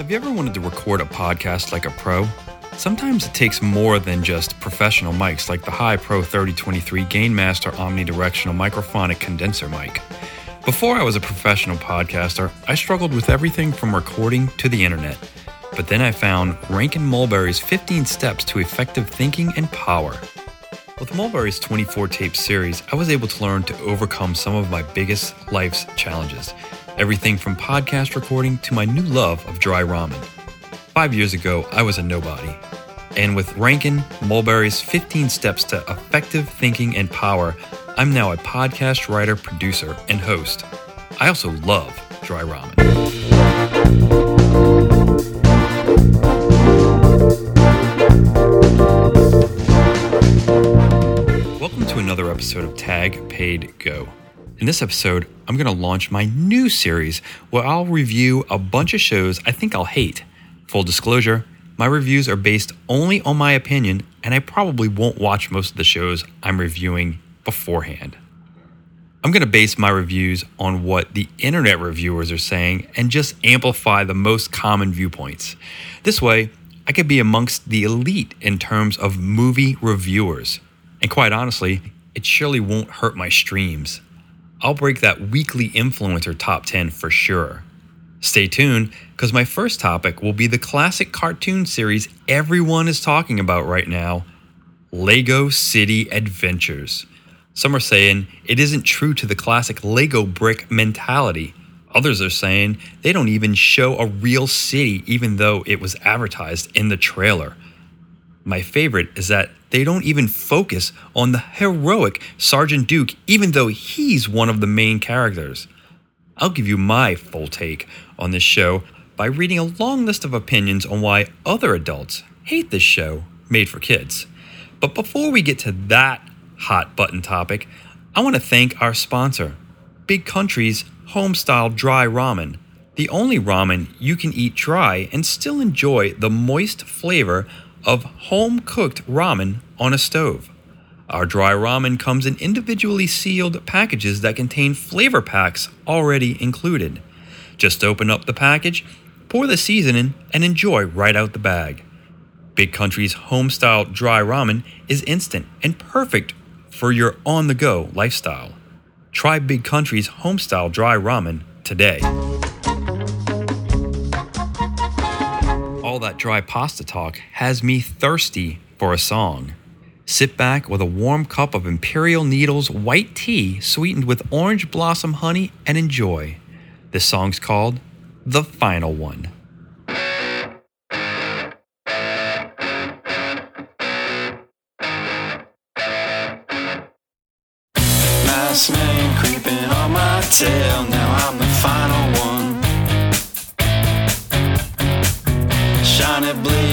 Have you ever wanted to record a podcast like a pro? Sometimes it takes more than just professional mics like the High Pro 3023 Gainmaster omnidirectional microphonic condenser mic. Before I was a professional podcaster, I struggled with everything from recording to the internet. But then I found Rankin Mulberry's 15 Steps to Effective Thinking and Power. With Mulberry's 24 tape series, I was able to learn to overcome some of my biggest life's challenges everything from podcast recording to my new love of dry ramen. Five years ago, I was a nobody. And with Rankin Mulberry's 15 Steps to Effective Thinking and Power, I'm now a podcast writer, producer, and host. I also love dry ramen. Welcome to another episode of Tag Paid Go. In this episode, I'm going to launch my new series where I'll review a bunch of shows I think I'll hate. Full disclosure, my reviews are based only on my opinion, and I probably won't watch most of the shows I'm reviewing beforehand. I'm going to base my reviews on what the internet reviewers are saying and just amplify the most common viewpoints. This way, I could be amongst the elite in terms of movie reviewers. And quite honestly, it surely won't hurt my streams. I'll break that weekly influencer top 10 for sure. Stay tuned, because my first topic will be the classic cartoon series everyone is talking about right now Lego City Adventures. Some are saying it isn't true to the classic Lego brick mentality. Others are saying they don't even show a real city, even though it was advertised in the trailer. My favorite is that they don't even focus on the heroic Sergeant Duke, even though he's one of the main characters. I'll give you my full take on this show by reading a long list of opinions on why other adults hate this show made for kids. But before we get to that hot button topic, I want to thank our sponsor, Big Country's Homestyle Dry Ramen, the only ramen you can eat dry and still enjoy the moist flavor of home cooked ramen on a stove. Our dry ramen comes in individually sealed packages that contain flavor packs already included. Just open up the package, pour the seasoning, and enjoy right out the bag. Big Country's home style dry ramen is instant and perfect for your on the go lifestyle. Try Big Country's home style dry ramen today. Dry pasta talk has me thirsty for a song. Sit back with a warm cup of Imperial Needles white tea sweetened with orange blossom honey and enjoy. This song's called The Final One. Last man creeping on my tail, now I'm the final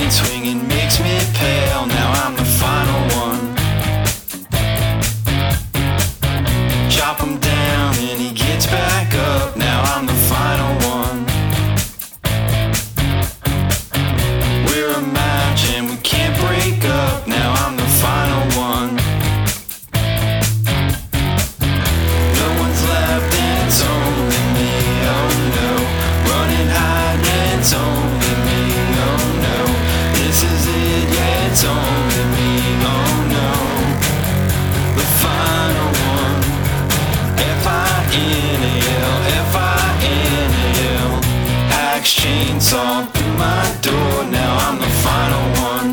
swinging chainsaw through my door, now I'm the final one.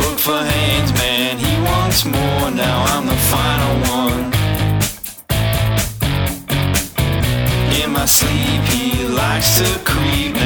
Look for Haynes, man, he wants more. Now I'm the final one. In my sleep, he likes to creep.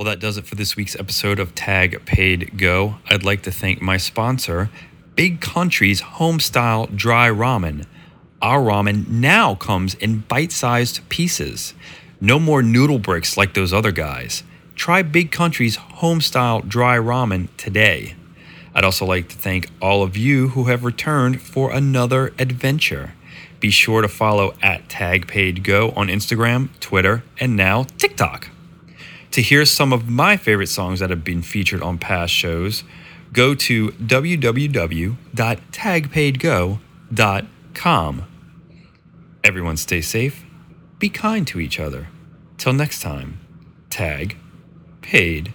Well, that does it for this week's episode of Tag Paid Go. I'd like to thank my sponsor, Big Country's Homestyle Dry Ramen. Our ramen now comes in bite sized pieces. No more noodle bricks like those other guys. Try Big Country's Homestyle Dry Ramen today. I'd also like to thank all of you who have returned for another adventure. Be sure to follow at TagPaidGo on Instagram, Twitter, and now TikTok. To hear some of my favorite songs that have been featured on past shows, go to www.tagpaidgo.com. Everyone stay safe, be kind to each other. Till next time, tag, paid,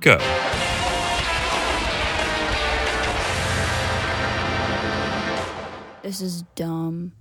go. This is dumb.